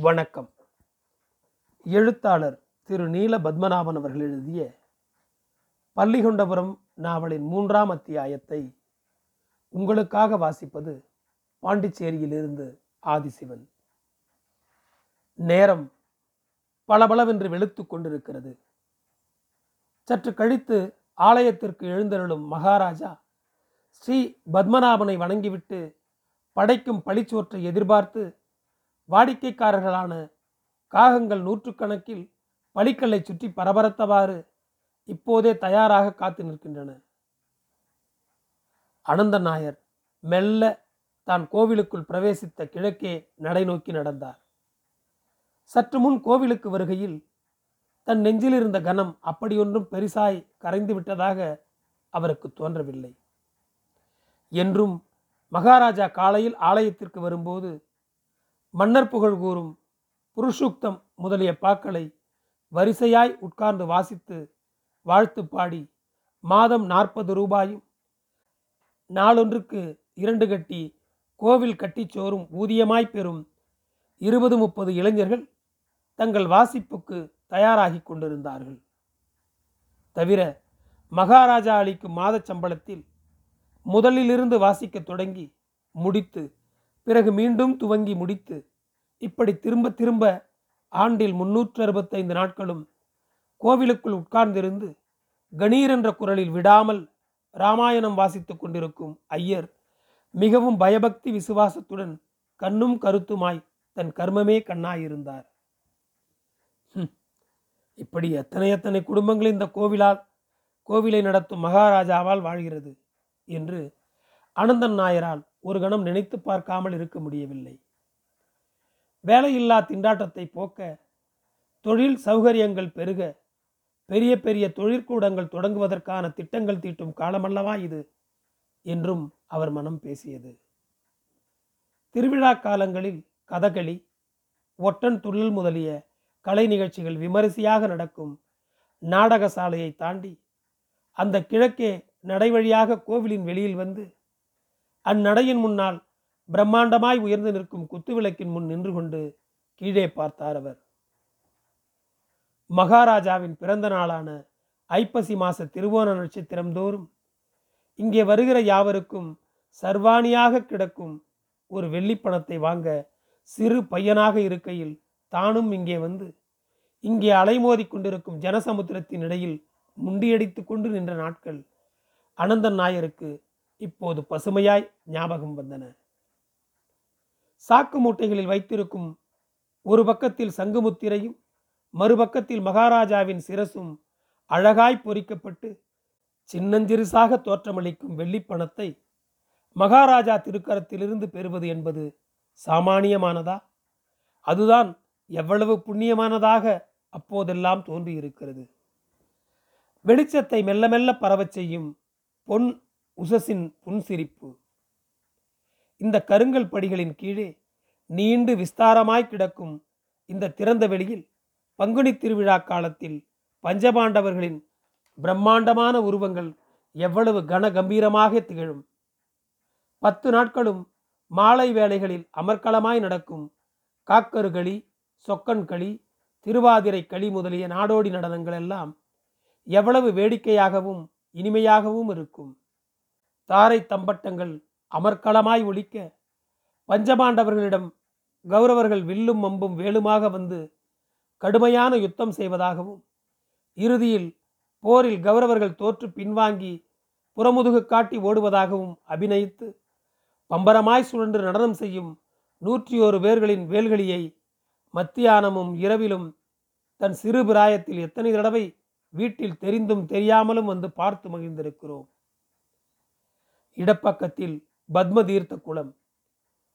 வணக்கம். எழுத்தாளர் திரு நீல பத்மநாபன் அவர்கள் எழுதிய பள்ளிகொண்டபுரம் நாவலின் மூன்றாம் அத்தியாயத்தை உங்களுக்காக வாசிப்பது பாண்டிச்சேரியிலிருந்து ஆதிசிவன். நேரம் பளபளவென்று வெளுத்து கொண்டிருக்கிறது. சற்று கழித்து ஆலயத்திற்கு எழுந்தருளும் மகாராஜா ஸ்ரீ பத்மநாபனை வணங்கிவிட்டு படைக்கும் பழிச்சோற்றை எதிர்பார்த்து வாடிக்கைக்காரர்களான காகங்கள் நூற்றுக்கணக்கில் பலிக்கல்லை சுற்றி பரபரத்தவாறு இப்போதே தயாராக காத்து நிற்கின்றன. அனந்த நாயர் மெல்ல தான் கோவிலுக்குள் பிரவேசித்த கிழக்கே நடை நோக்கி நடந்தார். சற்று முன் கோவிலுக்கு வருகையில் தன் நெஞ்சில் இருந்த கனம் அப்படியொன்றும் பெரிசாய் கரைந்து விட்டதாக அவருக்கு தோன்றவில்லை. என்றும் மகாராஜா காலையில் ஆலயத்திற்கு வரும்போது மன்னர் புகழ் கூறும் புருஷுக்தம் முதலிய பாக்களை வரிசையாய் உட்கார்ந்து வாசித்து வாழ்த்து பாடி மாதம் நாற்பது ரூபாயும் நாளொன்றுக்கு இரண்டு கட்டி கோவில் கட்டிச் சோறும் ஊதியமாய் பெறும் இருபது முப்பது இளைஞர்கள் தங்கள் வாசிப்புக்கு தயாராகி கொண்டிருந்தார்கள். தவிர மகாராஜா அளிக்கும் மாதச் சம்பளத்தில் முதலிலிருந்து வாசிக்க தொடங்கி முடித்து பிறகு மீண்டும் துவங்கி முடித்து இப்படி திரும்ப திரும்ப ஆண்டில் முன்னூற்று அறுபத்தைந்து நாட்களும் கோவிலுக்குள் உட்கார்ந்திருந்து கணீர் என்ற குரலில் விடாமல் ராமாயணம் வாசித்துக் கொண்டிருக்கும் ஐயர் மிகவும் பயபக்தி விசுவாசத்துடன் கண்ணும் கருத்துமாய் தன் கர்மமே கண்ணாயிருந்தார். ஹம், இப்படி எத்தனை எத்தனை குடும்பங்கள் இந்த கோவிலால் கோவிலை நடத்தும் மகாராஜாவால் வாழ்கிறது என்று அனந்தன் நாயரால் ஒரு கணம் நினைத்து பார்க்காமல் இருக்க முடியவில்லை. வேலையில்லா திண்டாட்டத்தை போக்க தொழில் சௌகரியங்கள் பெருக பெரிய பெரிய தொழிற்கூடங்கள் தொடங்குவதற்கான திட்டங்கள் தீட்டும் காலமல்லவா இது? என்றும் அவர் மனம் பேசியது. திருவிழா காலங்களில் கதகளி ஒட்டன் துள்ளல் முதலிய கலை நிகழ்ச்சிகள் விமரிசையாக நடக்கும் நாடக சாலையை தாண்டி அந்த கிழக்கே நடைவழியாக கோவிலின் வெளியில் வந்து அந்நடையின் முன்னால் பிரம்மாண்டமாய் உயர்ந்து நிற்கும் குத்துவிளக்கின் முன் நின்று கொண்டு கீழே பார்த்தார் அவர். மகாராஜாவின் பிறந்த நாளான ஐப்பசி மாச திருவோண நட்சத்திரம் தோறும் இங்கே வருகிற யாவருக்கும் சர்வாணியாக கிடக்கும் ஒரு வெள்ளிப்பணத்தை வாங்க சிறு பையனாக இருக்கையில் தானும் இங்கே வந்து இங்கே அலைமோதி கொண்டிருக்கும் ஜனசமுத்திரத்தின் இடையில் முண்டியடித்து கொண்டு நின்ற நாட்கள் அனந்தன் நாயருக்கு இப்போது பசுமையாய் ஞாபகம் வந்தன. சாக்கு மூட்டைகளில் வைத்திருக்கும் ஒரு பக்கத்தில் சங்குமுத்திரையும் மறுபக்கத்தில் மகாராஜாவின் சிரசும் அழகாய் பொறிக்கப்பட்டு சின்னஞ்சிறுசாக தோற்றமளிக்கும் வெள்ளிப்பணத்தை மகாராஜா திருக்கரத்திலிருந்து பெறுவது என்பது சாமானியமானதா? அதுதான் எவ்வளவு புண்ணியமானதாக அப்போதெல்லாம் தோன்றியிருக்கிறது. வெளிச்சத்தை மெல்ல மெல்ல பரவச் செய்யும் பொன் உசசின் புன்சிரிப்பு. இந்த கருங்கல் படிகளின் கீழே நீண்டு விஸ்தாரமாய் கிடக்கும் இந்த திறந்த வெளியில் பங்குனி திருவிழா காலத்தில் பஞ்சபாண்டவர்களின் பிரம்மாண்டமான உருவங்கள் எவ்வளவு கன கம்பீரமாக திகழும். பத்து நாட்களும் மாலை வேளைகளில் அமர்க்களமாய் நடக்கும் காக்கருகளி சொக்கன்களி திருவாதிரை களி முதலிய நாடோடி நடனங்கள் எல்லாம் எவ்வளவு வேடிக்கையாகவும் இனிமையாகவும் இருக்கும். தாரை தம்பட்டங்கள் அமர்க்களமாய் ஒழிக்க பஞ்சபாண்டவர்களிடம் கௌரவர்கள் வில்லும் அம்பும் வேலுமாக வந்து கடுமையான யுத்தம் செய்வதாகவும் இறுதியில் போரில் கௌரவர்கள் தோற்று பின்வாங்கி புறமுதுகு காட்டி ஓடுவதாகவும் அபிநயித்து பம்பரமாய் சுழன்று நடனம் செய்யும் நூற்றி ஒரு பேர்களின் வேல்களியை மத்தியானமும் இரவிலும் தன் சிறு பிராயத்தில் எத்தனை தடவை வீட்டில் தெரிந்தும் தெரியாமலும் வந்து பார்த்து மகிழ்ந்திருக்கிறோம். இடப்பக்கத்தில் பத்மதீர்த்த குளம்.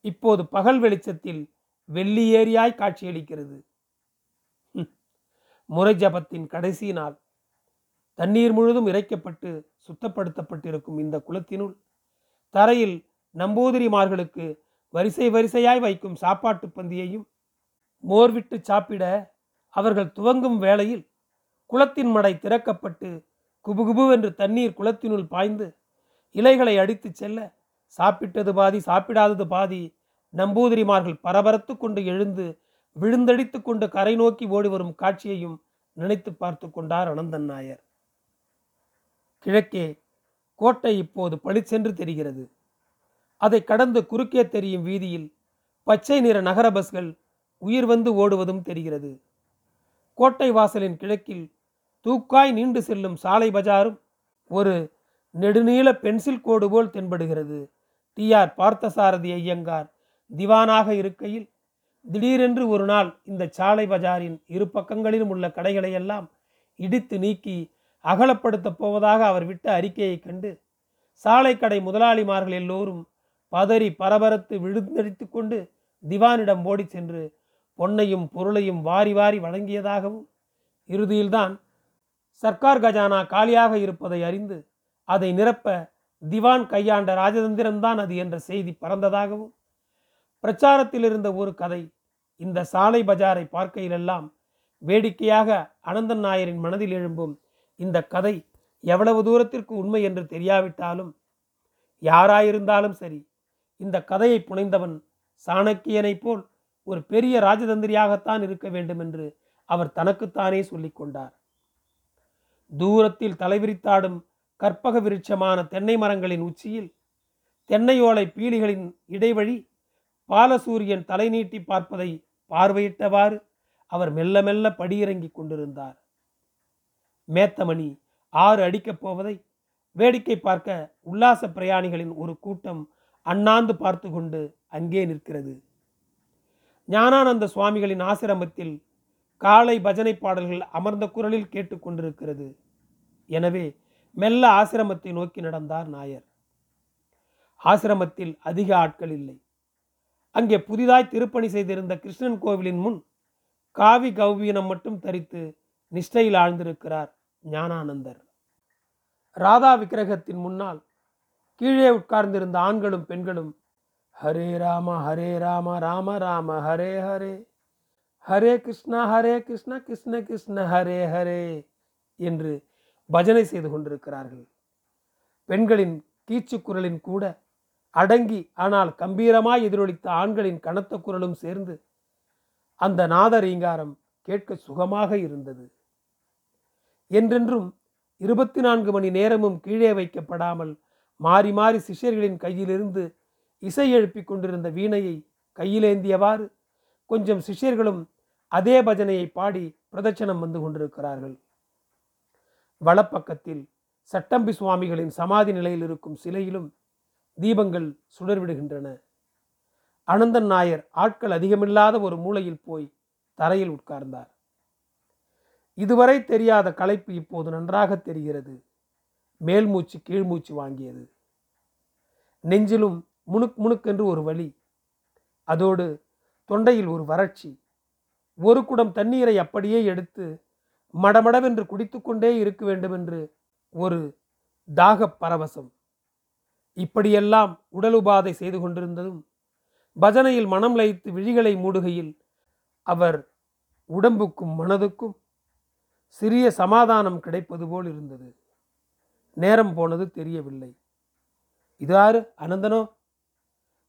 இப்போது பகல் வெளிச்சத்தில் வெள்ளியேரியாய் காட்சியளிக்கிறது. முறை ஜபத்தின் கடைசி நாள். தண்ணீர் முழுதும் இறைக்கப்பட்டு சுத்தப்படுத்தப்பட்டிருக்கும் இந்த குளத்தினுள் தரையில் நம்பூதிரிமார்களுக்கு வரிசை வரிசையாய் வைக்கும் சாப்பாட்டு பந்தியையும் மோர்விட்டு சாப்பிட அவர்கள் துவங்கும் வேளையில் குளத்தின் மடை திறக்கப்பட்டு குபுகுபு என்று தண்ணீர் குளத்தினுள் பாய்ந்து இலைகளை அடித்துச் செல்ல சாப்பிட்டது பாதி சாப்பிடாதது பாதி நம்பூதிரிமார்கள் பரபரத்து கொண்டு எழுந்து விழுந்தடித்து கொண்டு கரை நோக்கி ஓடி வரும் காட்சியையும் நினைத்து பார்த்து கொண்டார் அனந்தன் நாயர். கிழக்கே கோட்டை இப்போது பளிச்சென்று தெரிகிறது. அதை கடந்து குறுக்கே தெரியும் வீதியில் பச்சை நிற நகர பஸ்கள் உயிர் வந்து ஓடுவதும் தெரிகிறது. கோட்டை வாசலின் கிழக்கில் தூக்காய் நீண்டு செல்லும் சாலை பஜாரும் ஒரு நெடுநீள பென்சில் கோடு போல் தென்படுகிறது. டி ஆர் பார்த்தசாரதி ஐயங்கார் திவானாக இருக்கையில் திடீரென்று ஒரு நாள் இந்த சாலை பஜாரின் இரு பக்கங்களிலும் உள்ள கடைகளை எல்லாம் இடித்து நீக்கி அகலப்படுத்தப் போவதாக அவர் விட்ட அறிக்கையை கண்டு சாலை கடை முதலாளிமார்கள் எல்லோரும் பதறி பரபரத்து விழுந்தடித்து கொண்டு திவானிடம் ஓடி சென்று பொன்னையும் பொருளையும் வாரி வாரி வழங்கியதாகவும் இறுதியில்தான் சர்க்கார் கஜானா காலியாக இருப்பதை அறிந்து அதை நிரப்ப திவான் கையாண்ட ராஜதந்திரம்தான் அது என்ற செய்தி பறந்ததாகவும் பிரச்சாரத்தில் இருந்த ஒரு கதை இந்த சாலை பஜாரை பார்க்கையிலெல்லாம் வேடிக்கையாக அனந்தன் நாயரின் மனதில் எழும்பும் இந்த கதை எவ்வளவு தூரத்திற்கு உண்மை என்று தெரியாவிட்டாலும் யாராயிருந்தாலும் சரி இந்த கதையை புனைந்தவன் சாணக்கியனைப் போல் ஒரு பெரிய ராஜதந்திரியாகத்தான் இருக்க வேண்டும் என்று அவர் தனக்குத்தானே சொல்லிக் கொண்டார். தூரத்தில் தலைவிரித்தாடும் கற்பக விருட்சமான தென்னை மரங்களின் உச்சியில் தென்னையோலை பீலிகளின் இடைவழி பாலசூரியன் தலை நீட்டி பார்ப்பதை பார்வையிட்டவாறு அவர் மெல்ல மெல்ல படியிறங்கிக் கொண்டிருந்தார். மேத்தமணி ஆறு அடிக்கப் போவதை வேடிக்கை பார்க்க உல்லாச பிரயாணிகளின் ஒரு கூட்டம் அண்ணாந்து பார்த்து கொண்டு அங்கே நிற்கிறது. ஞானானந்த சுவாமிகளின் ஆசிரமத்தில் காலை பஜனை பாடல்கள் அமர்ந்த குரலில் கேட்டுக்கொண்டிருக்கிறது எனவே மெல்ல ஆசிரமத்தை நோக்கி நடந்தார் நாயர். ஆசிரமத்தில் அதிக ஆட்கள் இல்லை. அங்கே புதிதாய் திருப்பணி செய்திருந்த கிருஷ்ணன் கோவிலின் முன் காவி கௌவீனம் மட்டும் தரித்து நிஷ்டையில் ஆழ்ந்திருக்கிறார் ஞானானந்தர். ராதா விக்கிரகத்தின் முன்னால் கீழே உட்கார்ந்திருந்த ஆண்களும் பெண்களும் ஹரே ராம ஹரே ராம ராம ராம ஹரே ஹரே. ஹரே கிருஷ்ணா ஹரே கிருஷ்ணா கிருஷ்ண கிருஷ்ண ஹரே ஹரே என்று பஜனை செய்து கொண்டிருக்கிறார்கள். பெண்களின் கீச்சு குரலின் கூட அடங்கி ஆனால் கம்பீரமாய் எதிரொலித்த ஆண்களின் கனத்த குரலும் சேர்ந்து அந்த நாத ரீங்காரம் கேட்க சுகமாக இருந்தது. என்றென்றும் இருபத்தி நான்கு மணி நேரமும் கீழே வைக்கப்படாமல் மாறி மாறி சிஷ்யர்களின் கையிலிருந்து இசை எழுப்பி கொண்டிருந்த வீணையை கையிலேந்தியவாறு கொஞ்சம் சிஷ்யர்களும் அதே பஜனையை பாடி பிரதட்சணம் வந்து கொண்டிருக்கிறார்கள். வலப்பக்கத்தில் சட்டம்பி சுவாமிகளின் சமாதி நிலையில் இருக்கும் சிலையிலும் தீபங்கள் சுடர்விடுகின்றன. அனந்தன் நாயர் ஆட்கள் அதிகமில்லாத ஒரு மூலையில் போய் தரையில் உட்கார்ந்தார். இதுவரை தெரியாத களைப்பு இப்போது நன்றாக தெரிகிறது. மேல் மூச்சு கீழ்மூச்சு வாங்கியது. நெஞ்சிலும் முணுக் முணுக்கென்று ஒரு வழி அதோடு தொண்டையில் ஒரு வறட்சி. ஒரு குடம் தண்ணீரை அப்படியே எடுத்து மடமடவென்று குடித்துக்கொண்டே இருக்க வேண்டும் என்று ஒரு தாகப் பரவசம். இப்படியெல்லாம் உடல் உபாதை செய்து கொண்டிருந்ததும் பஜனையில் மனம் லயித்து விழிகளை மூடுகையில் அவர் உடம்புக்கும் மனதுக்கும் சிறிய சமாதானம் கிடைப்பது போல் இருந்தது. நேரம் போனது தெரியவில்லை. இதாறு அனந்தனோ?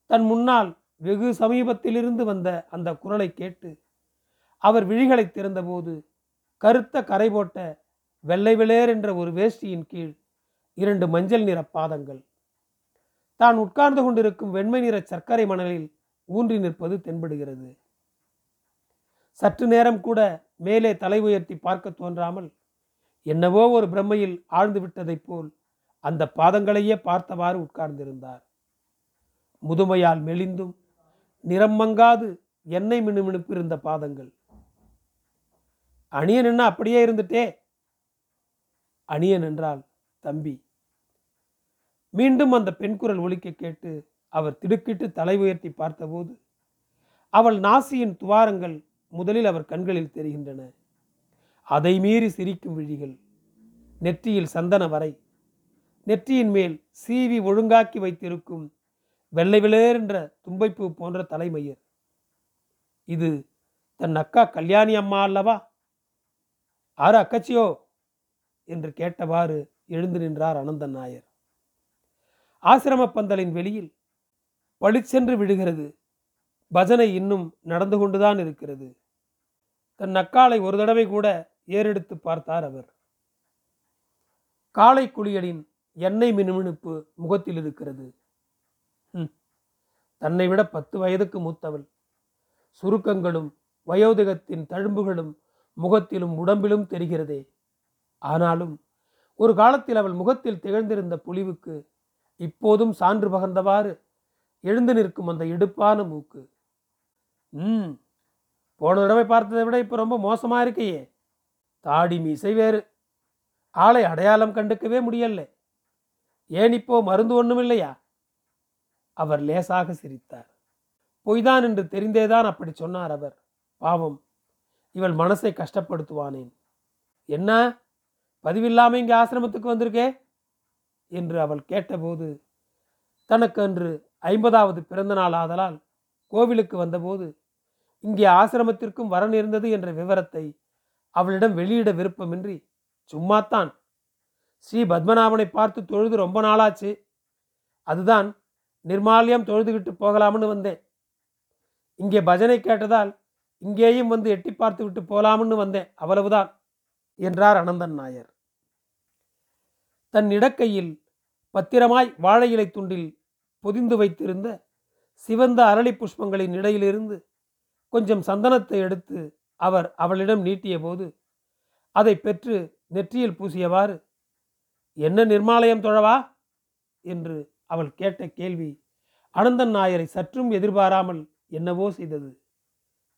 தன் முன்னால் வெகு சமீபத்திலிருந்து வந்த அந்த குரலை கேட்டு அவர் விழிகளை திறந்தபோது கருத்த கரை போட்ட வெள்ளை வெளேர் என்ற ஒரு வேஷ்டியின் கீழ் இரண்டு மஞ்சள் நிற பாதங்கள். தான் உட்கார்ந்து கொண்டிருக்கும் வெண்மை நிற சர்க்கரை மணலில் ஊன்றி நிற்பது தென்படுகிறது. சற்று நேரம் கூட மேலே தலை உயர்த்தி பார்க்க தோன்றாமல் என்னவோ ஒரு பிரம்மையில் ஆழ்ந்து விட்டதைப் போல் அந்த பாதங்களையே பார்த்தவாறு உட்கார்ந்திருந்தார். முதுமையால் மெலிந்தும் நிறம் மங்காது எண்ணெய் மினுமினுப்பு இருந்த பாதங்கள். அணியன் என்ன அப்படியே இருந்துட்டே. அணியன் என்றால் தம்பி. மீண்டும் அந்த பெண் குரல் ஒழிக்க கேட்டு அவர் திடுக்கிட்டு தலை உயர்த்தி பார்த்தபோது அவள் நாசியின் துவாரங்கள் முதலில் அவர் கண்களில் தெரிகின்றன. அதை மீறி சிரிக்கும் விழிகள் நெற்றியில் சந்தன வரை நெற்றியின் மேல் சீவி ஒழுங்காக்கி வைத்திருக்கும் வெள்ளை விளேர் தும்பைப்பூ போன்ற தலைமையர். இது தன் அக்கா கல்யாணி அம்மா அல்லவா? ஆறு அக்கச்சியோ என்று கேட்டவாறு எழுந்து நின்றார் அனந்தன் நாயர். ஆசிரம பந்தலின் வெளியில் பளிச்சென்று விடுகிறது பஜனை இன்னும் நடந்து கொண்டுதான் இருக்கிறது. தன் நக்காலை ஒரு தடவை கூட ஏறெடுத்து பார்த்தார் அவர். காலை குளியலின் எண்ணெய் மினுமினுப்பு முகத்தில் இருக்கிறது. ம், தன்னை விட பத்து வயதுக்கு மூத்தவள். சுருக்கங்களும் வயோதிகத்தின் தழும்புகளும் முகத்திலும் உடம்பிலும் தெரிகிறதே. ஆனாலும் ஒரு காலத்தில் அவள் முகத்தில் திகழ்ந்திருந்த பொலிவுக்கு இப்போதும் சான்று பகர்ந்தவாறு எழுந்து நிற்கும் அந்த இடுப்பான மூக்கு. ம் போன தடவை பார்த்ததை விட இப்போ ரொம்ப மோசமாக இருக்கையே. தாடி மீசை வேறு. ஆளை அடையாளம் கண்டுக்கவே முடியல ஏன் இப்போ மருந்து ஒன்றும் இல்லையா அவர் லேசாக சிரித்தார். பொய்தான் என்று தெரிந்தேதான் அப்படி சொன்னார் அவர். பாவம் இவள் மனசை கஷ்டப்படுத்துவானேன். என்ன? பதிவில்லாம இங்கே ஆசிரமத்துக்கு வந்திருக்கே? என்று அவள் கேட்டபோது தனக்கு அன்று ஐம்பதாவது பிறந்த நாள் ஆதலால் கோவிலுக்கு வந்தபோது இங்கே ஆசிரமத்திற்கும் வரன் இருந்தது என்ற விவரத்தை அவளிடம் வெளியிட விருப்பமின்றி சும்மாத்தான். ஸ்ரீ பத்மநாபனை பார்த்து தொழுது ரொம்ப நாளாச்சு. அதுதான் நிர்மால்யம் தொழுதுகிட்டு போகலாம்னு வந்தேன். இங்கே பஜனை கேட்டதால் இங்கேயும் வந்து எட்டி பார்த்து விட்டு போலாம்னு வந்தேன். அவ்வளவுதான் என்றார் அனந்தன் நாயர். தன் இடக்கையில் பத்திரமாய் வாழை இலை துண்டில் பொதிந்து வைத்திருந்த சிவந்த அரளி புஷ்பங்களின் இடையிலிருந்து கொஞ்சம் சந்தனத்தை எடுத்து அவர் அவளிடம் நீட்டிய போது அதை பெற்று நெற்றியில் பூசியவாறு என்ன நிர்மாலயம் தொழவா? என்று அவள் கேட்ட கேள்வி அனந்தன் நாயரை சற்றும் எதிர்பாராமல் என்னவோ செய்தது.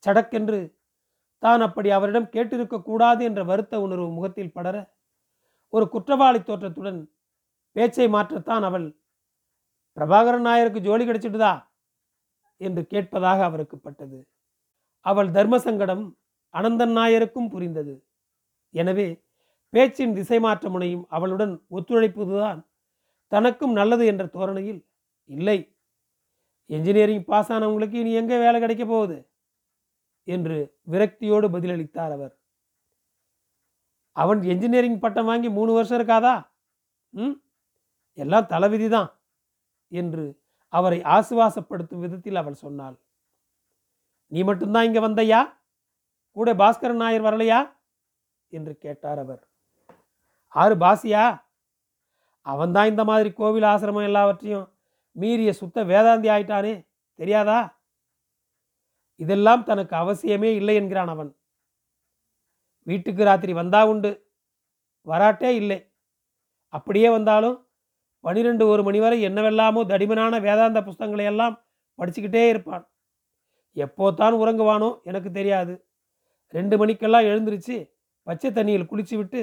சடக்கென்று தான் அப்படி அவரிடம் கேட்டிருக்க கூடாது என்ற வருத்த உணர்வு முகத்தில் படர ஒரு குற்றவாளி தோற்றத்துடன் பேச்சை மாற்றத்தான் அவள் பிரபாகரன் நாயருக்கு ஜோலி கிடைச்சிடுதா என்று கேட்பதாக அவருக்கு பட்டது. அவள் தர்ம சங்கடம் அனந்தன் நாயருக்கும் புரிந்தது. எனவே பேச்சின் திசை மாற்ற முனையும் அவளுடன் ஒத்துழைப்பதுதான். தனக்கும் நல்லது என்ற தோரணையில் இல்லை. என்ஜினியரிங் பாஸ் ஆனவங்களுக்கு இனி எங்கே வேலை கிடைக்க போகுது? என்று விரக்தியோடு பதிலளித்தார் அவர். அவன் என்ஜினியரிங் பட்டம் வாங்கி மூணு வருஷம் இருக்காதா? ம்? எல்லாம் தலைவிதி தான் என்று அவரை ஆசுவாசப்படுத்தும் விதத்தில் அவள் சொன்னாள். நீ மட்டும்தான் இங்கே வந்தையா? கூட பாஸ்கரன் நாயர் வரலையா? என்று கேட்டார் அவர். ஆறு பாசியா? அவன்தான் இந்த மாதிரி கோவில் ஆசிரமம் எல்லாவற்றையும் மீறிய சுத்த வேதாந்தி ஆயிட்டானே தெரியாதா? இதெல்லாம் தனக்கு அவசியமே இல்லை என்கிறான் அவன். வீட்டுக்கு ராத்திரி வந்தா உண்டு. வராட்டே இல்லை. அப்படியே வந்தாலும் பனிரெண்டு ஒரு மணி வரை என்னவெல்லாமோ தடிமனான வேதாந்த புஸ்தகங்களை எல்லாம் படிச்சுக்கிட்டே இருப்பான். எப்போத்தான் உறங்குவானோ எனக்கு தெரியாது. ரெண்டு மணிக்கெல்லாம் எழுந்திருச்சு பச்சை தண்ணியில் குளிச்சு விட்டு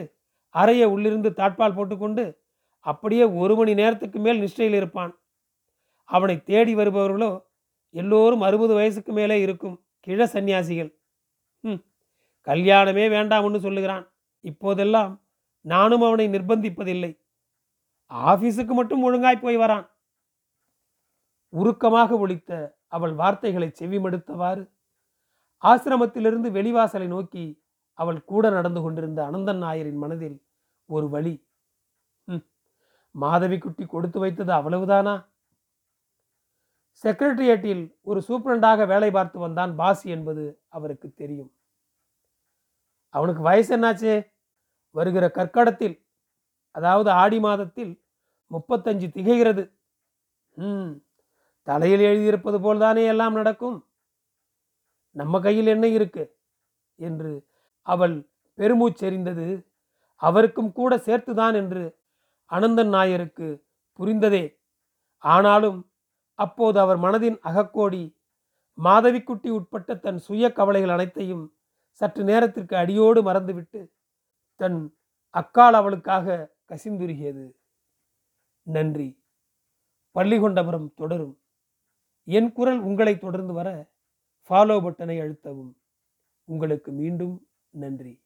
அறையை உள்ளிருந்து தாட்பால் போட்டுக்கொண்டு அப்படியே ஒரு மணி நேரத்துக்கு மேல் நிஷ்டையில் இருப்பான். அவனை தேடி வருபவர்களோ எல்லோரும் அறுபது வயசுக்கு மேலே இருக்கும் கிழ சந்நியாசிகள். ம் கல்யாணமே வேண்டாம்னு சொல்லுகிறான். இப்போதெல்லாம் நானும் அவனை நிர்பந்திப்பதில்லை. ஆபீஸுக்கு மட்டும் ஒழுங்காய் போய் வரான். உருக்கமாக ஒழித்த அவள் வார்த்தைகளை செவிமடுத்தவாறு ஆசிரமத்திலிருந்து வெளிவாசலை நோக்கி அவள் கூட நடந்து கொண்டிருந்த அனந்தன் நாயரின் மனதில் ஒரு வழி ம், மாதவி குட்டி கொடுத்து வைத்தது அவ்வளவுதானா? செக்ரட்டரியேட்டில் ஒரு சூப்பரண்டாக வேலை பார்த்து வந்தான் பாசி என்பது அவருக்கு தெரியும். அவனுக்கு வயசு என்னாச்சு? வருகிற கற்கடத்தில் அதாவது ஆடி மாதத்தில் முப்பத்தஞ்சு திகைகிறது. ம் தலையில் எழுதியிருப்பது போல்தானே எல்லாம் நடக்கும்? நம்ம கையில் என்ன இருக்கு? என்று அவள் பெருமூச்செறிந்தது. அவருக்கும் கூட சேர்த்துதான் என்று அனந்தன் நாயருக்கு புரிந்ததே. ஆனாலும் அப்போது அவர் மனதின் அகக்கோடி மாதவிக்குட்டி உட்பட்ட தன் சுய கவலைகள் அனைத்தையும் சற்று நேரத்திற்கு அடியோடு மறந்துவிட்டு தன் அக்கால் அவளுக்காக கசிந்துருகியது. நன்றி. பள்ளிகொண்டபுரம் தொடரும். என் குரல் உங்களை தொடர்ந்து வர ஃபாலோ பட்டனை அழுத்தவும். உங்களுக்கு மீண்டும் நன்றி.